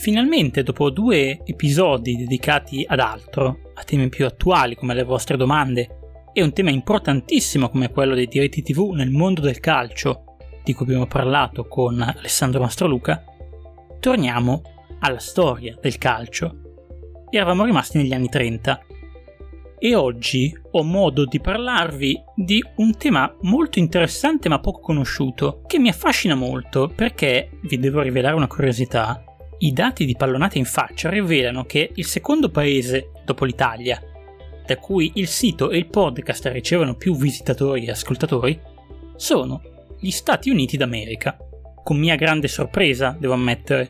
Finalmente, dopo due episodi dedicati ad altro, a temi più attuali come le vostre domande, e un tema importantissimo come quello dei diritti TV nel mondo del calcio, di cui abbiamo parlato con Alessandro Mastroluca, torniamo alla storia del calcio. Eravamo rimasti negli anni 30 e oggi ho modo di parlarvi di un tema molto interessante ma poco conosciuto, che mi affascina molto perché, vi devo rivelare una curiosità, i dati di pallonate in faccia rivelano che il secondo paese, dopo l'Italia, da cui il sito e il podcast ricevono più visitatori e ascoltatori, sono gli Stati Uniti d'America. Con mia grande sorpresa, devo ammettere.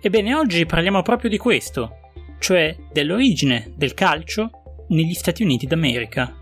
Ebbene, oggi parliamo proprio di questo, cioè dell'origine del calcio negli Stati Uniti d'America.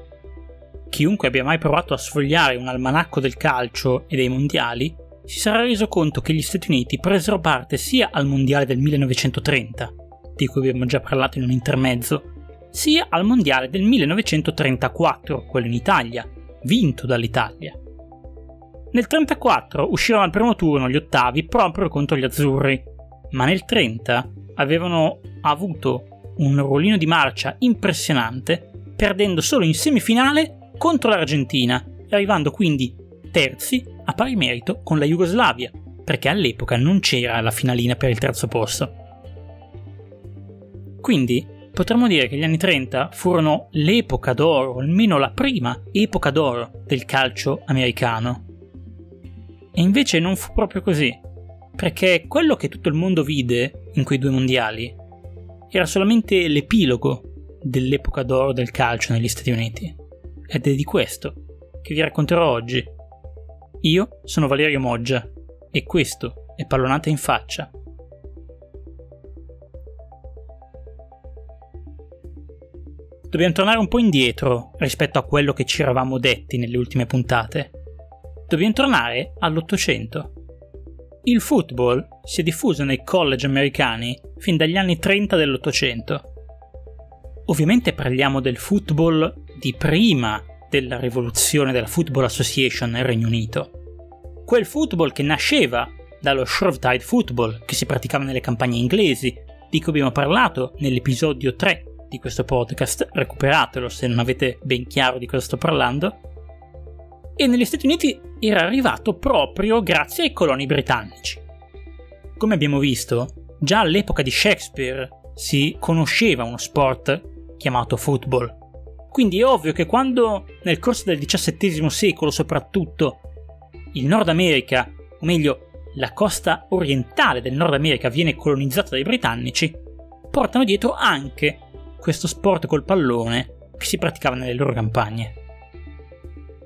Chiunque abbia mai provato a sfogliare un almanacco del calcio e dei mondiali si sarà reso conto che gli Stati Uniti presero parte sia al mondiale del 1930, di cui abbiamo già parlato in un intermezzo, sia al mondiale del 1934, quello in Italia, vinto dall'Italia. Nel 1934 uscirono al primo turno gli ottavi proprio contro gli azzurri, ma nel 30 avevano avuto un ruolino di marcia impressionante, perdendo solo in semifinale contro l'Argentina, arrivando quindi terzi a pari merito con la Jugoslavia, perché all'epoca non c'era la finalina per il terzo posto. Quindi potremmo dire che gli anni 30 furono l'epoca d'oro, almeno la prima epoca d'oro del calcio americano. E invece non fu proprio così, perché quello che tutto il mondo vide in quei due mondiali era solamente l'epilogo dell'epoca d'oro del calcio negli Stati Uniti. Ed è di questo che vi racconterò oggi. Io sono Valerio Moggia e questo è Pallonata in faccia. Dobbiamo tornare un po' indietro rispetto a quello che ci eravamo detti nelle ultime puntate. Dobbiamo tornare all'Ottocento il football si è diffuso nei college americani fin dagli anni 30 dell'Ottocento. Ovviamente parliamo del football di prima della rivoluzione della Football Association nel Regno Unito. Quel football che nasceva dallo Shrovetide Football che si praticava nelle campagne inglesi, di cui abbiamo parlato nell'episodio 3 di questo podcast, recuperatelo se non avete ben chiaro di cosa sto parlando, e negli Stati Uniti era arrivato proprio grazie ai coloni britannici. Come abbiamo visto, già all'epoca di Shakespeare si conosceva uno sport chiamato football. Quindi è ovvio che quando nel corso del XVII secolo soprattutto il Nord America, o meglio la costa orientale del Nord America viene colonizzata dai britannici, portano dietro anche questo sport col pallone che si praticava nelle loro campagne.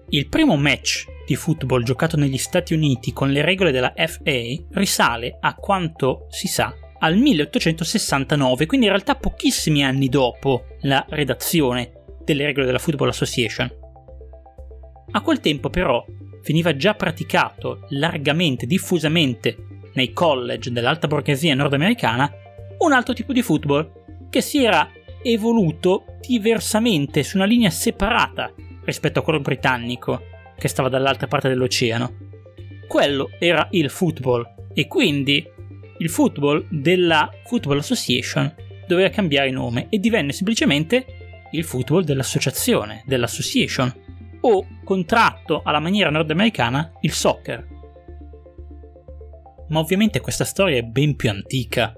Il primo match di football giocato negli Stati Uniti con le regole della FA risale a quanto si sa al 1869, quindi in realtà pochissimi anni dopo la redazione delle regole della Football Association. A quel tempo però veniva già praticato largamente, diffusamente nei college dell'alta borghesia nordamericana un altro tipo di football che si era evoluto diversamente su una linea separata rispetto a quello britannico che stava dall'altra parte dell'oceano. Quello era il football e quindi il football della Football Association doveva cambiare nome e divenne semplicemente il football dell'associazione, dell'association o contratto alla maniera nordamericana il soccer. Ma ovviamente questa storia è ben più antica.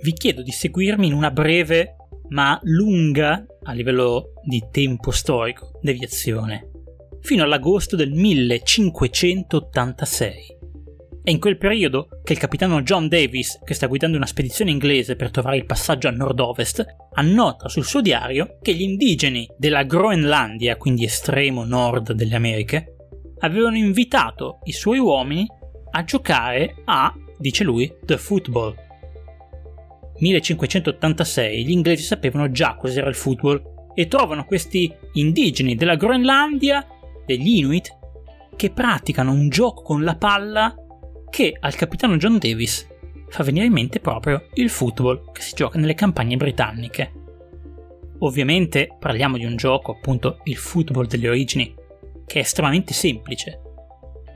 Vi chiedo di seguirmi in una breve ma lunga a livello di tempo storico, deviazione, fino all'agosto del 1586. È in quel periodo che il capitano John Davis, che sta guidando una spedizione inglese per trovare il passaggio a nord-ovest, annota sul suo diario che gli indigeni della Groenlandia, quindi estremo nord delle Americhe, avevano invitato i suoi uomini a giocare a, dice lui, the football, 1586 gli inglesi sapevano già cos'era il football e trovano questi indigeni della Groenlandia, degli Inuit, che praticano un gioco con la palla che al capitano John Davis fa venire in mente proprio il football che si gioca nelle campagne britanniche. Ovviamente parliamo di un gioco, appunto il football delle origini, che è estremamente semplice.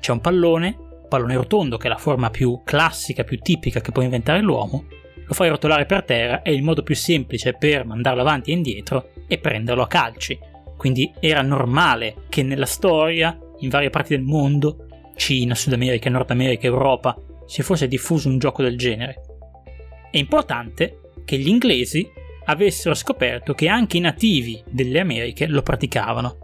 C'è un pallone, pallone rotondo, che è la forma più classica, più tipica che può inventare l'uomo, lo fai rotolare per terra e il modo più semplice per mandarlo avanti e indietro è prenderlo a calci. Quindi era normale che nella storia, in varie parti del mondo, Cina, Sud America, Nord America, Europa, si fosse diffuso un gioco del genere. È importante che gli inglesi avessero scoperto che anche i nativi delle Americhe lo praticavano.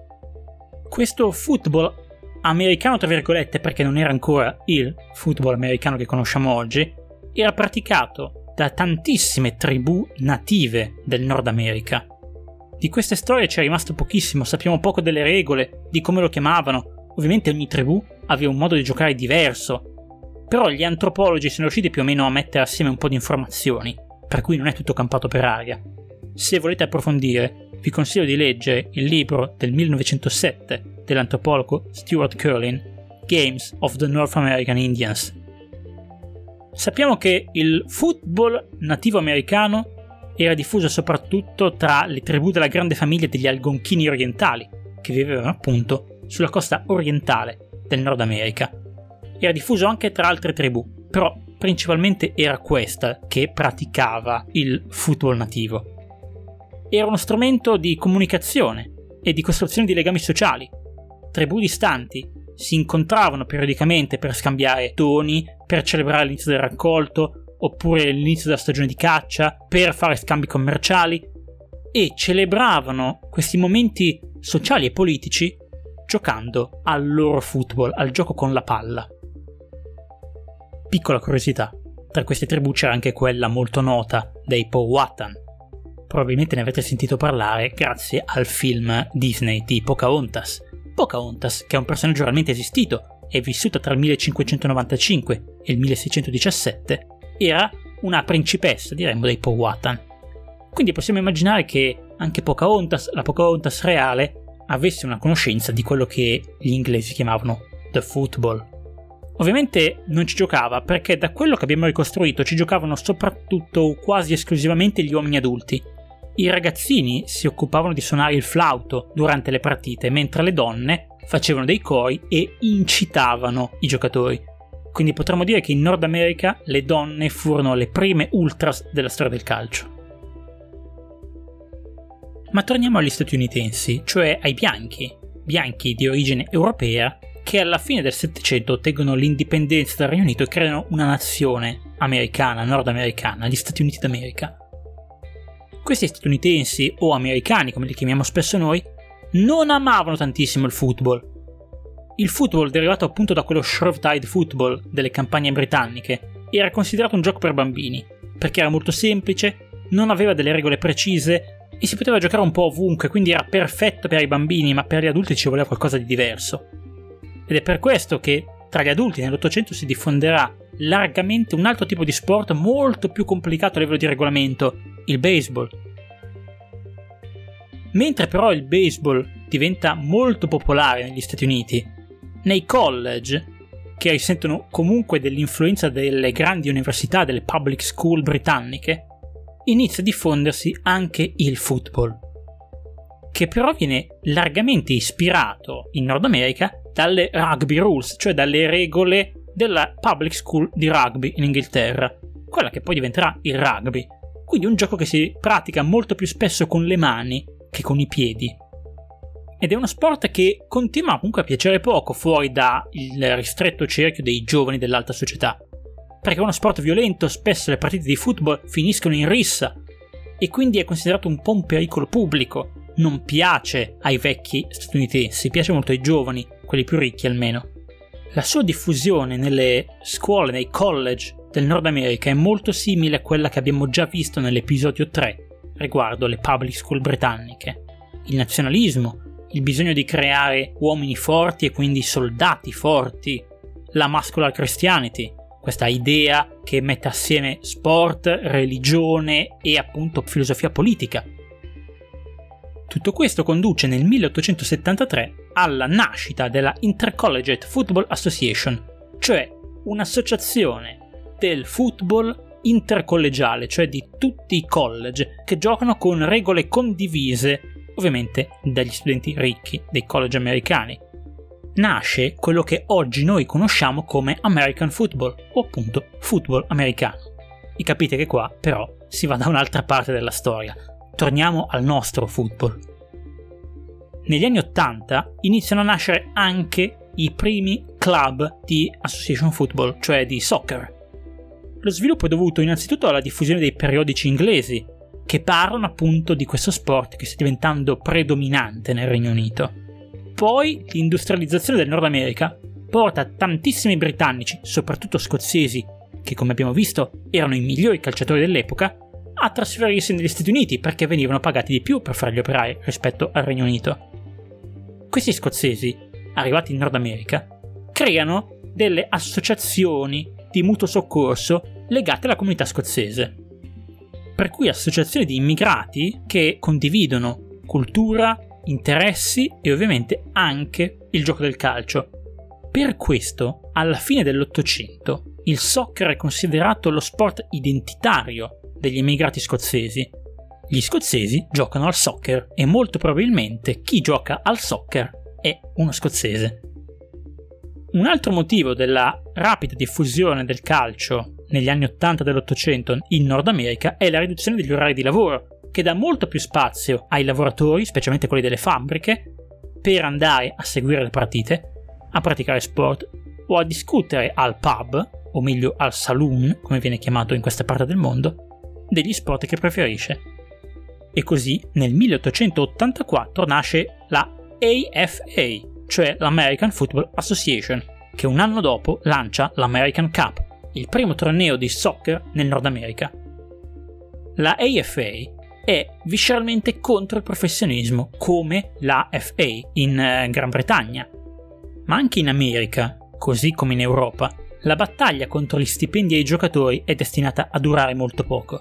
Questo football americano, tra virgolette, perché non era ancora il football americano che conosciamo oggi, era praticato da tantissime tribù native del Nord America. Di queste storie c'è rimasto pochissimo, sappiamo poco delle regole, di come lo chiamavano. Ovviamente ogni tribù aveva un modo di giocare diverso, però gli antropologi sono riusciti più o meno a mettere assieme un po' di informazioni, per cui non è tutto campato per aria. Se volete approfondire, vi consiglio di leggere il libro del 1907 dell'antropologo Stuart Curlin, Games of the North American Indians. Sappiamo che il football nativo americano era diffuso soprattutto tra le tribù della grande famiglia degli algonchini orientali, che vivevano appunto sulla costa orientale del Nord America. Era diffuso anche tra altre tribù, però principalmente era questa che praticava il football nativo era uno strumento di comunicazione e di costruzione di legami sociali. Tribù distanti si incontravano periodicamente per scambiare doni, per celebrare l'inizio del raccolto, oppure l'inizio della stagione di caccia, per fare scambi commerciali e celebravano questi momenti sociali e politici giocando al loro football, al gioco con la palla. Piccola curiosità, tra queste tribù c'era anche quella molto nota dei Powhatan, probabilmente ne avete sentito parlare grazie al film Disney di Pocahontas. Pocahontas, che è un personaggio realmente esistito, è vissuta tra il 1595 e il 1617, era una principessa, diremmo, dei Powhatan. Quindi possiamo immaginare che anche Pocahontas, la Pocahontas reale, avesse una conoscenza di quello che gli inglesi chiamavano the football. Ovviamente non ci giocava perché da quello che abbiamo ricostruito ci giocavano soprattutto quasi esclusivamente gli uomini adulti, i ragazzini si occupavano di suonare il flauto durante le partite, mentre le donne facevano dei cori e incitavano i giocatori. Quindi potremmo dire che in Nord America le donne furono le prime ultras della storia del calcio. Ma torniamo agli statunitensi, cioè ai bianchi, bianchi di origine europea, che alla fine del Settecento ottengono l'indipendenza dal Regno Unito e creano una nazione americana, nordamericana, gli Stati Uniti d'America. Questi statunitensi o americani, come li chiamiamo spesso noi, non amavano tantissimo il football. Il football, derivato appunto da quello Shrovetide football delle campagne britanniche, era considerato un gioco per bambini, perché era molto semplice, non aveva delle regole precise e si poteva giocare un po' ovunque, quindi era perfetto per i bambini, ma per gli adulti ci voleva qualcosa di diverso. Ed è per questo che tra gli adulti nell'Ottocento si diffonderà largamente un altro tipo di sport molto più complicato a livello di regolamento, il baseball. Mentre però il baseball diventa molto popolare negli Stati Uniti, nei college, che risentono comunque dell'influenza delle grandi università, delle public school britanniche, inizia a diffondersi anche il football, che però viene largamente ispirato in Nord America dalle rugby rules, cioè dalle regole della public school di rugby in Inghilterra, quella che poi diventerà il rugby, quindi un gioco che si pratica molto più spesso con le mani che con i piedi. Ed è uno sport che continua comunque a piacere poco fuori dal ristretto cerchio dei giovani dell'alta società. Perché è uno sport violento, spesso le partite di football finiscono in rissa e quindi è considerato un po' un pericolo pubblico. Non piace ai vecchi statunitensi, piace molto ai giovani, quelli più ricchi almeno. La sua diffusione nelle scuole, nei college del Nord America è molto simile a quella che abbiamo già visto nell'episodio 3 riguardo le public school britanniche. Il nazionalismo, il bisogno di creare uomini forti e quindi soldati forti, la muscular Christianity, questa idea che mette assieme sport, religione e appunto filosofia politica. Tutto questo conduce nel 1873 alla nascita della Intercollegiate Football Association, cioè un'associazione del football intercollegiale, cioè di tutti i college che giocano con regole condivise, ovviamente dagli studenti ricchi dei college americani. Nasce quello che oggi noi conosciamo come American Football o appunto football americano. E capite che qua però si va da un'altra parte della storia. Torniamo al nostro football. Negli anni 80 iniziano a nascere anche i primi club di association football, cioè di soccer. Lo sviluppo è dovuto innanzitutto alla diffusione dei periodici inglesi, che parlano appunto di questo sport che sta diventando predominante nel Regno Unito. Poi l'industrializzazione del Nord America porta tantissimi britannici, soprattutto scozzesi, che come abbiamo visto erano i migliori calciatori dell'epoca, a trasferirsi negli Stati Uniti perché venivano pagati di più per fare gli operai rispetto al Regno Unito. Questi scozzesi, arrivati in Nord America, creano delle associazioni di mutuo soccorso legate alla comunità scozzese. Per cui associazioni di immigrati che condividono cultura, interessi e ovviamente anche il gioco del calcio. Per questo, alla fine dell'Ottocento, il soccer è considerato lo sport identitario degli immigrati scozzesi. Gli scozzesi giocano al soccer e molto probabilmente chi gioca al soccer è uno scozzese. Un altro motivo della rapida diffusione del calcio negli anni 80 dell'Ottocento in Nord America è la riduzione degli orari di lavoro, che dà molto più spazio ai lavoratori, specialmente quelli delle fabbriche, per andare a seguire le partite, a praticare sport o a discutere al pub, o meglio al saloon, come viene chiamato in questa parte del mondo, degli sport che preferisce. E così nel 1884 nasce la AFA, cioè l'American Football Association, che un anno dopo lancia l'American Cup, il primo torneo di soccer nel Nord America. La AFA è visceralmente contro il professionismo, come la FA in eh, Gran Bretagna. Ma anche in America, così come in Europa, la battaglia contro gli stipendi ai giocatori è destinata a durare molto poco.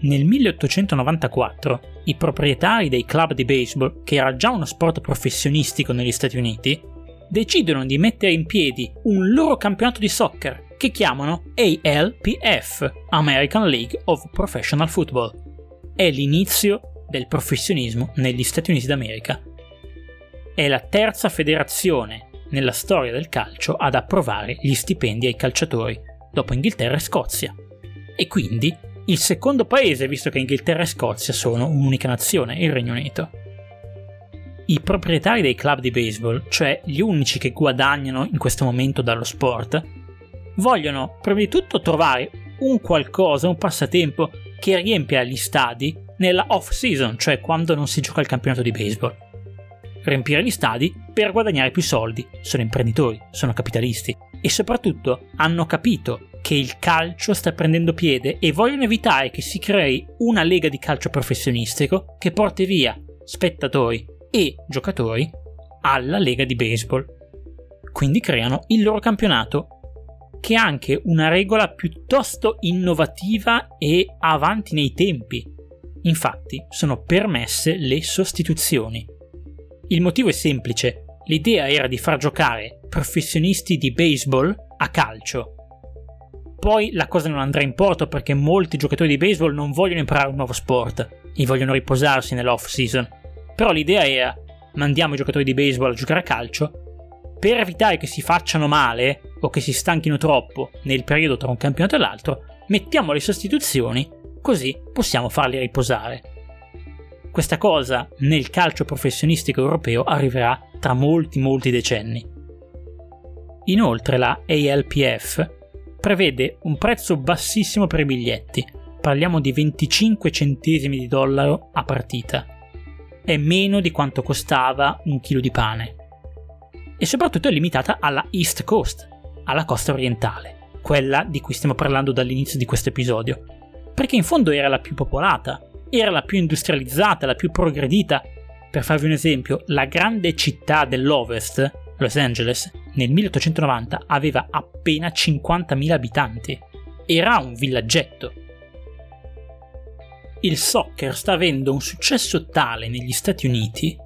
Nel 1894 i proprietari dei club di baseball, che era già uno sport professionistico negli Stati Uniti, decidono di mettere in piedi un loro campionato di soccer che chiamano ALPF, American League of Professional Football è l'inizio del professionismo negli Stati Uniti d'America. È la terza federazione nella storia del calcio ad approvare gli stipendi ai calciatori, dopo Inghilterra e Scozia. E quindi il secondo paese, visto che Inghilterra e Scozia sono un'unica nazione, il Regno Unito. I proprietari dei club di baseball, cioè gli unici che guadagnano in questo momento dallo sport, vogliono prima di tutto trovare un qualcosa, un passatempo che riempia gli stadi nella off-season, cioè quando non si gioca il campionato di baseball. Riempire gli stadi per guadagnare più soldi, sono imprenditori, sono capitalisti e soprattutto hanno capito che il calcio sta prendendo piede e vogliono evitare che si crei una lega di calcio professionistico che porti via spettatori e giocatori alla lega di baseball. Quindi creano il loro campionato che anche una regola piuttosto innovativa e avanti nei tempi. Infatti sono permesse le sostituzioni. Il motivo è semplice, l'idea era di far giocare professionisti di baseball a calcio. Poi la cosa non andrà in porto perché molti giocatori di baseball non vogliono imparare un nuovo sport e vogliono riposarsi nell'off season. Però l'idea era mandiamo i giocatori di baseball a giocare a calcio per evitare che si facciano male o che si stanchino troppo nel periodo tra un campionato e l'altro, mettiamo le sostituzioni così possiamo farli riposare. Questa cosa nel calcio professionistico europeo arriverà tra molti molti decenni. Inoltre la ALPF prevede un prezzo bassissimo per i biglietti, parliamo di 25 centesimi di dollaro a partita. È meno di quanto costava un chilo di pane e soprattutto è limitata alla East Coast, alla costa orientale, quella di cui stiamo parlando dall'inizio di questo episodio, perché in fondo era la più popolata, era la più industrializzata, la più progredita. Per farvi un esempio, la grande città dell'Ovest, Los Angeles, nel 1890 aveva appena 50.000 abitanti. Era un villaggetto. Il soccer sta avendo un successo tale negli Stati Uniti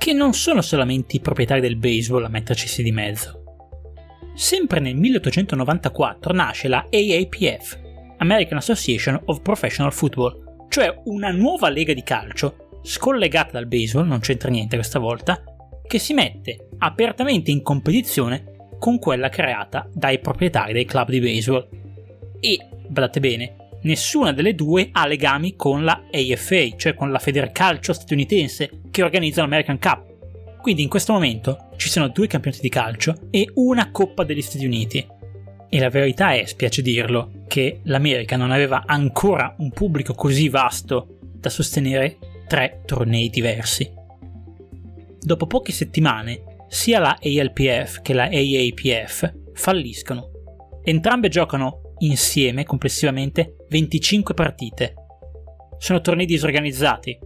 che non sono solamente i proprietari del baseball a metterci di mezzo. Sempre nel 1894 nasce la AAPF, American Association of Professional Football, cioè una nuova lega di calcio, scollegata dal baseball, non c'entra niente questa volta, che si mette apertamente in competizione con quella creata dai proprietari dei club di baseball. E, badate bene, nessuna delle due ha legami con la AFA, cioè con la Federcalcio statunitense che organizza l'American Cup. Quindi in questo momento ci sono due campionati di calcio e una Coppa degli Stati Uniti. E la verità è, spiace dirlo, che l'America non aveva ancora un pubblico così vasto da sostenere tre tornei diversi. Dopo poche settimane, sia la ALPF che la AAPF falliscono. Entrambe giocano insieme complessivamente 25 partite. Sono tornei disorganizzati,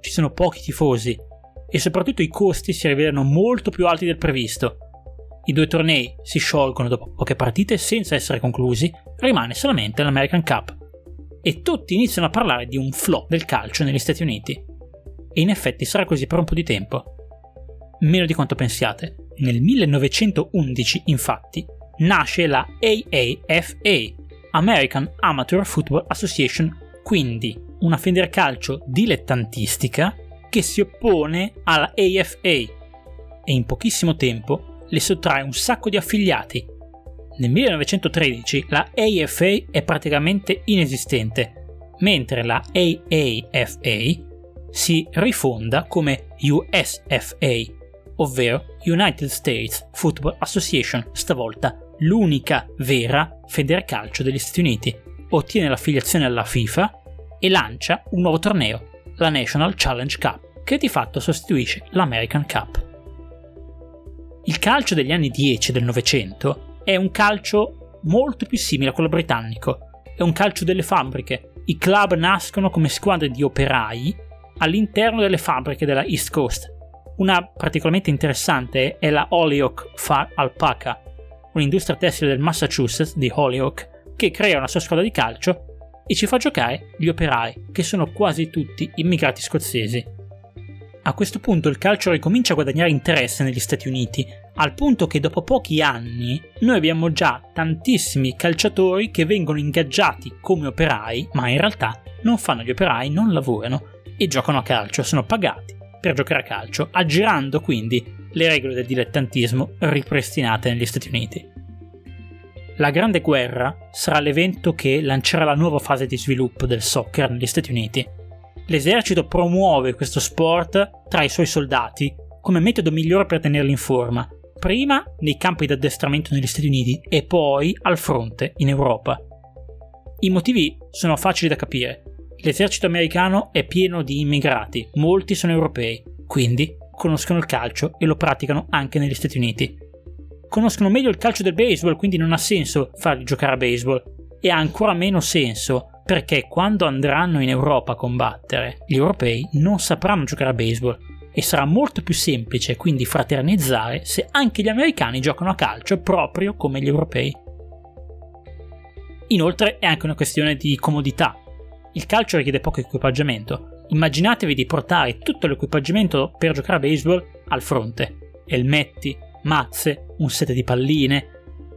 ci sono pochi tifosi e soprattutto i costi si rivelano molto più alti del previsto. I due tornei si sciolgono dopo poche partite senza essere conclusi, rimane solamente l'American Cup. E tutti iniziano a parlare di un flop del calcio negli Stati Uniti. E in effetti sarà così per un po' di tempo. Meno di quanto pensiate. Nel 1911, infatti, nasce la AAFA, American Amateur Football Association, quindi una federcalcio dilettantistica che si oppone alla AFA e in pochissimo tempo le sottrae un sacco di affiliati. Nel 1913 la AFA è praticamente inesistente, mentre la AAFA si rifonda come USFA, ovvero United States Football Association, stavolta l'unica vera federcalcio degli Stati Uniti. Ottiene l'affiliazione alla FIFA e lancia un nuovo torneo, la National Challenge Cup, che di fatto sostituisce l'American Cup. Il calcio degli anni 10 del Novecento è un calcio molto più simile a quello britannico, è un calcio delle fabbriche. I club nascono come squadre di operai all'interno delle fabbriche della East Coast. Una particolarmente interessante è la Holyoke Alpaca, un'industria tessile del Massachusetts di Holyoke che crea una sua squadra di calcio e ci fa giocare gli operai, che sono quasi tutti immigrati scozzesi. A questo punto il calcio ricomincia a guadagnare interesse negli Stati Uniti, al punto che dopo pochi anni noi abbiamo già tantissimi calciatori che vengono ingaggiati come operai, ma in realtà non fanno gli operai, non lavorano e giocano a calcio, sono pagati per giocare a calcio, aggirando quindi le regole del dilettantismo ripristinate negli Stati Uniti. La Grande Guerra sarà l'evento che lancerà la nuova fase di sviluppo del soccer negli Stati Uniti. L'esercito promuove questo sport tra i suoi soldati come metodo migliore per tenerli in forma, prima nei campi di addestramento negli Stati Uniti e poi al fronte in Europa. I motivi sono facili da capire. L'esercito americano è pieno di immigrati, molti sono europei, quindi conoscono il calcio e lo praticano anche negli Stati Uniti conoscono meglio il calcio del baseball, quindi non ha senso farli giocare a baseball. E ha ancora meno senso perché quando andranno in Europa a combattere, gli europei non sapranno giocare a baseball e sarà molto più semplice quindi fraternizzare se anche gli americani giocano a calcio proprio come gli europei. Inoltre è anche una questione di comodità. Il calcio richiede poco equipaggiamento. Immaginatevi di portare tutto l'equipaggiamento per giocare a baseball al fronte. Elmetti, mazze, un set di palline.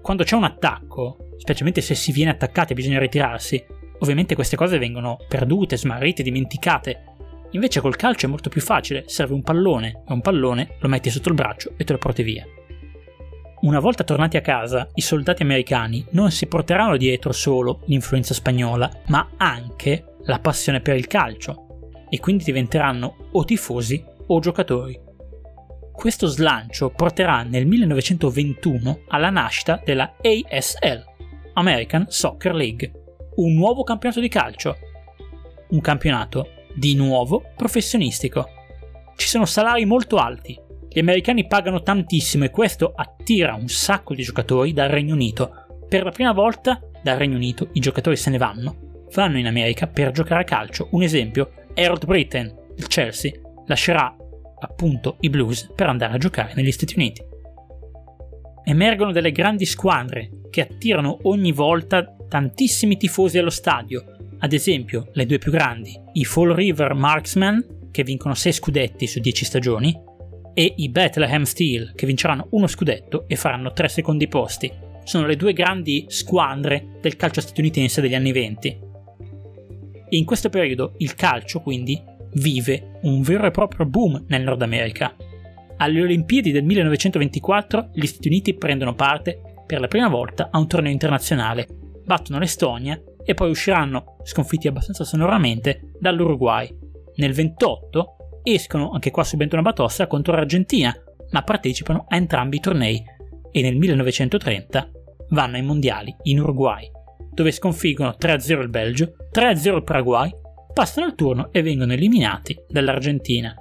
Quando c'è un attacco, specialmente se si viene attaccati e bisogna ritirarsi, ovviamente queste cose vengono perdute, smarrite, dimenticate. Invece col calcio è molto più facile, serve un pallone e un pallone lo metti sotto il braccio e te lo porti via. Una volta tornati a casa, i soldati americani non si porteranno dietro solo l'influenza spagnola, ma anche la passione per il calcio, e quindi diventeranno o tifosi o giocatori. Questo slancio porterà nel 1921 alla nascita della ASL, American Soccer League, un nuovo campionato di calcio. Un campionato di nuovo professionistico. Ci sono salari molto alti, gli americani pagano tantissimo e questo attira un sacco di giocatori dal Regno Unito. Per la prima volta dal Regno Unito i giocatori se ne vanno, vanno in America per giocare a calcio. Un esempio, Harold Britten, il Chelsea, lascerà appunto i Blues per andare a giocare negli Stati Uniti. Emergono delle grandi squadre che attirano ogni volta tantissimi tifosi allo stadio, ad esempio le due più grandi, i Fall River Marksmen, che vincono 6 scudetti su 10 stagioni, e i Bethlehem Steel, che vinceranno uno scudetto e faranno 3 secondi posti. Sono le due grandi squadre del calcio statunitense degli anni 20. In questo periodo il calcio, quindi, vive un vero e proprio boom nel Nord America. alle Olimpiadi del 1924 gli Stati Uniti prendono parte per la prima volta a un torneo internazionale, battono l'Estonia e poi usciranno, sconfitti abbastanza sonoramente, dall'Uruguay. Nel 28 escono, anche qua subendo una batossa, contro l'Argentina, ma partecipano a entrambi i tornei e nel 1930 vanno ai mondiali in Uruguay, dove sconfiggono 3-0 il Belgio, 3-0 il Paraguay, passano il turno e vengono eliminati dall'Argentina.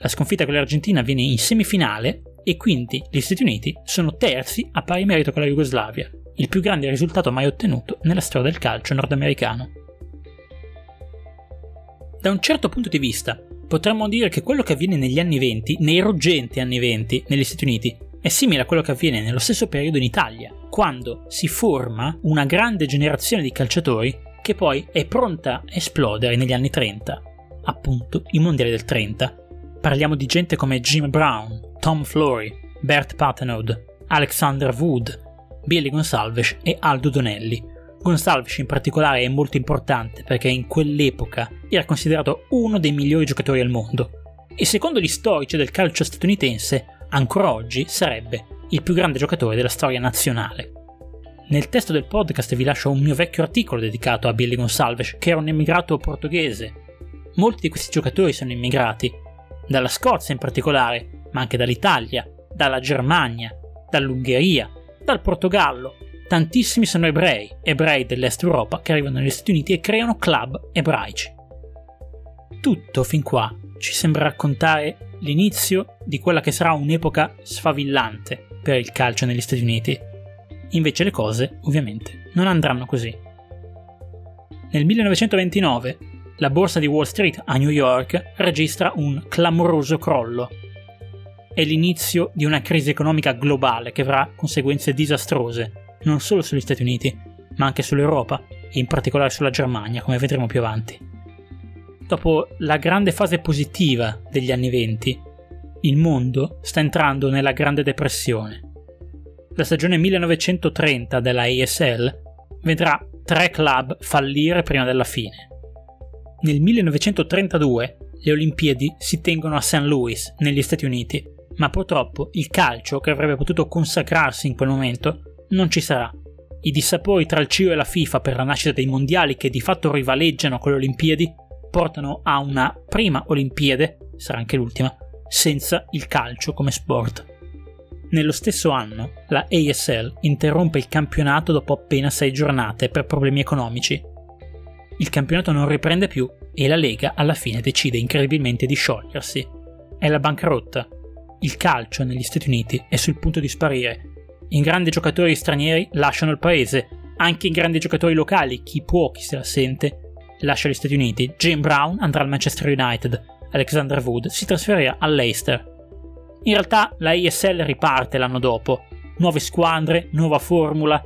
La sconfitta con l'Argentina avviene in semifinale e quindi gli Stati Uniti sono terzi a pari merito con la Jugoslavia, il più grande risultato mai ottenuto nella storia del calcio nordamericano. Da un certo punto di vista, potremmo dire che quello che avviene negli anni 20, nei ruggenti anni 20 negli Stati Uniti, è simile a quello che avviene nello stesso periodo in Italia, quando si forma una grande generazione di calciatori che poi è pronta a esplodere negli anni 30, appunto i mondiali del 30. Parliamo di gente come Jim Brown, Tom Flory, Bert Patenaude, Alexander Wood, Billy Gonsalves e Aldo Donelli. Gonsalves in particolare è molto importante perché in quell'epoca era considerato uno dei migliori giocatori al mondo e secondo gli storici del calcio statunitense ancora oggi sarebbe il più grande giocatore della storia nazionale. Nel testo del podcast vi lascio un mio vecchio articolo dedicato a Billy Gonsalves, che era un emigrato portoghese. Molti di questi giocatori sono immigrati, dalla Scozia in particolare, ma anche dall'Italia, dalla Germania, dall'Ungheria, dal Portogallo. Tantissimi sono ebrei, ebrei dell'Est Europa, che arrivano negli Stati Uniti e creano club ebraici. Tutto fin qua ci sembra raccontare l'inizio di quella che sarà un'epoca sfavillante per il calcio negli Stati Uniti. Invece le cose, ovviamente, non andranno così. Nel 1929 la borsa di Wall Street a New York registra un clamoroso crollo. È l'inizio di una crisi economica globale che avrà conseguenze disastrose, non solo sugli Stati Uniti, ma anche sull'Europa e in particolare sulla Germania, come vedremo più avanti. Dopo la grande fase positiva degli anni venti, il mondo sta entrando nella Grande Depressione. La stagione 1930 della ASL vedrà tre club fallire prima della fine. Nel 1932 le Olimpiadi si tengono a St. Louis, negli Stati Uniti, ma purtroppo il calcio, che avrebbe potuto consacrarsi in quel momento, non ci sarà. I dissapori tra il CIO e la FIFA per la nascita dei mondiali, che di fatto rivaleggiano con le Olimpiadi, portano a una prima Olimpiade, sarà anche l'ultima, senza il calcio come sport. Nello stesso anno, la ASL interrompe il campionato dopo appena sei giornate per problemi economici il campionato non riprende più e la Lega alla fine decide incredibilmente di sciogliersi. È la bancarotta. Il calcio negli Stati Uniti è sul punto di sparire. I grandi giocatori stranieri lasciano il paese, anche i grandi giocatori locali, chi può, chi se la sente, lascia gli Stati Uniti. Jim Brown andrà al Manchester United, Alexander Wood si trasferirà all'Eister. In realtà la ISL riparte l'anno dopo, nuove squadre, nuova formula,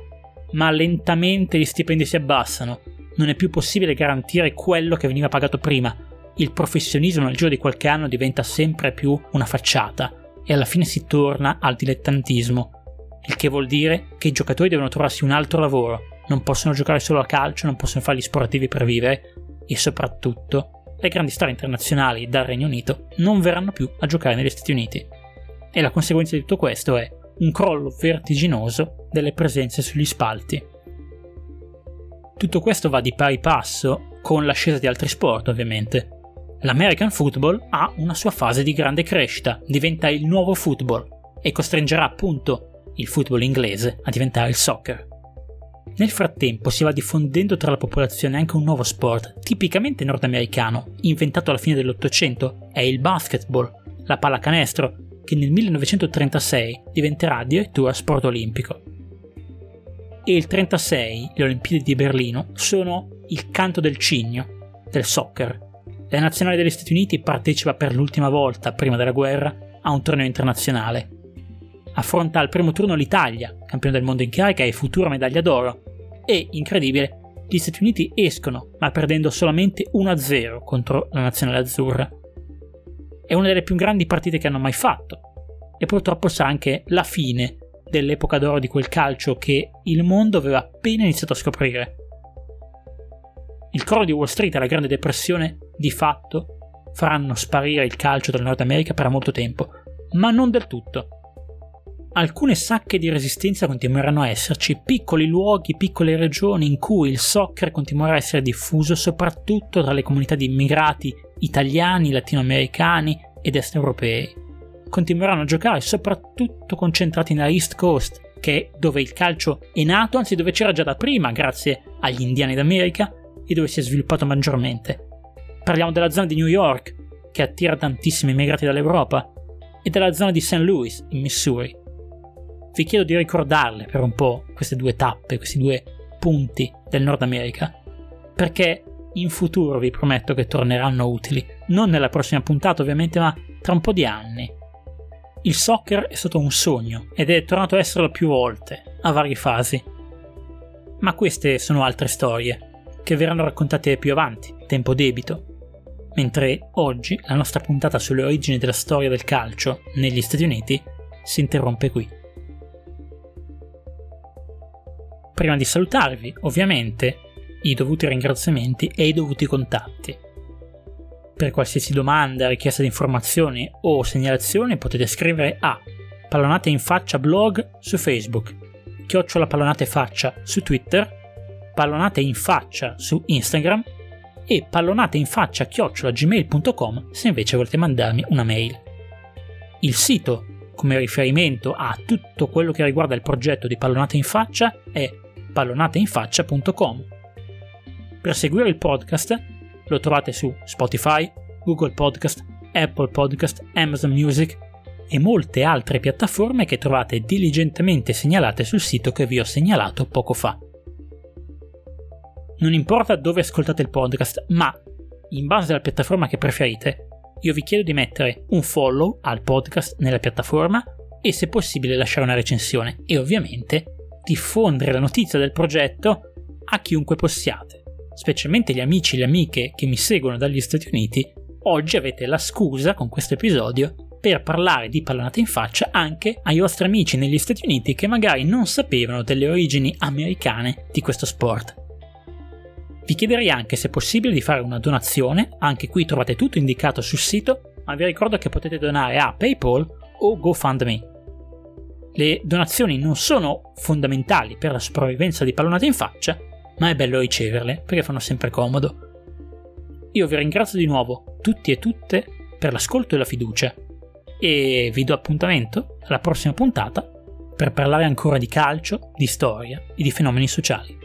ma lentamente gli stipendi si abbassano non è più possibile garantire quello che veniva pagato prima. Il professionismo nel giro di qualche anno diventa sempre più una facciata e alla fine si torna al dilettantismo, il che vuol dire che i giocatori devono trovarsi un altro lavoro, non possono giocare solo a calcio, non possono fare gli sportivi per vivere e soprattutto le grandi star internazionali dal Regno Unito non verranno più a giocare negli Stati Uniti. E la conseguenza di tutto questo è un crollo vertiginoso delle presenze sugli spalti. Tutto questo va di pari passo con l'ascesa di altri sport, ovviamente. L'American Football ha una sua fase di grande crescita, diventa il nuovo football e costringerà appunto il football inglese a diventare il soccer. Nel frattempo si va diffondendo tra la popolazione anche un nuovo sport tipicamente nordamericano, inventato alla fine dell'Ottocento, è il basketball, la pallacanestro, che nel 1936 diventerà addirittura sport olimpico e il 36, le Olimpiadi di Berlino, sono il canto del cigno, del soccer. La nazionale degli Stati Uniti partecipa per l'ultima volta, prima della guerra, a un torneo internazionale. Affronta al primo turno l'Italia, campione del mondo in carica e futura medaglia d'oro, e, incredibile, gli Stati Uniti escono, ma perdendo solamente 1-0 contro la nazionale azzurra. È una delle più grandi partite che hanno mai fatto, e purtroppo sarà anche la fine dell'epoca d'oro di quel calcio che il mondo aveva appena iniziato a scoprire. Il crollo di Wall Street e la Grande Depressione, di fatto, faranno sparire il calcio dal Nord America per molto tempo, ma non del tutto. Alcune sacche di resistenza continueranno a esserci, piccoli luoghi, piccole regioni in cui il soccer continuerà a essere diffuso soprattutto tra le comunità di immigrati italiani, latinoamericani ed est europei. Continueranno a giocare soprattutto concentrati nella East Coast, che è dove il calcio è nato, anzi dove c'era già da prima grazie agli indiani d'America e dove si è sviluppato maggiormente. Parliamo della zona di New York, che attira tantissimi immigrati dall'Europa, e della zona di St. Louis, in Missouri vi chiedo di ricordarle per un po' queste due tappe, questi due punti del Nord America, perché in futuro vi prometto che torneranno utili, non nella prossima puntata ovviamente, ma tra un po' di anni. Il soccer è stato un sogno ed è tornato a esserlo più volte, a varie fasi. Ma queste sono altre storie, che verranno raccontate più avanti, tempo debito. Mentre oggi la nostra puntata sulle origini della storia del calcio negli Stati Uniti si interrompe qui. Prima di salutarvi, ovviamente, i dovuti ringraziamenti e i dovuti contatti. Per qualsiasi domanda, richiesta di informazioni o segnalazioni potete scrivere a Pallonate in Faccia blog su Facebook, Chiocciola Pallonate Faccia su Twitter, Pallonate in Faccia su Instagram e pallonateinfaccia chiocciolagmail.com se invece volete mandarmi una mail. Il sito come riferimento a tutto quello che riguarda il progetto di Pallonate in Faccia è pallonateinfaccia.com. Per seguire il podcast lo trovate su Spotify, Google Podcast, Apple Podcast, Amazon Music e molte altre piattaforme che trovate diligentemente segnalate sul sito che vi ho segnalato poco fa. Non importa dove ascoltate il podcast, ma in base alla piattaforma che preferite, io vi chiedo di mettere un follow al podcast nella piattaforma e se possibile lasciare una recensione e ovviamente diffondere la notizia del progetto a chiunque possiate, specialmente gli amici e le amiche che mi seguono dagli Stati Uniti. Oggi avete la scusa con questo episodio per parlare di pallonate in faccia anche ai vostri amici negli Stati Uniti che magari non sapevano delle origini americane di questo sport. Vi chiederei anche se è possibile di fare una donazione, anche qui trovate tutto indicato sul sito, ma vi ricordo che potete donare a PayPal o GoFundMe. Le donazioni non sono fondamentali per la sopravvivenza di pallonate in faccia, ma è bello riceverle perché fanno sempre comodo. Io vi ringrazio di nuovo, tutti e tutte, per l'ascolto e la fiducia e vi do appuntamento alla prossima puntata per parlare ancora di calcio, di storia e di fenomeni sociali.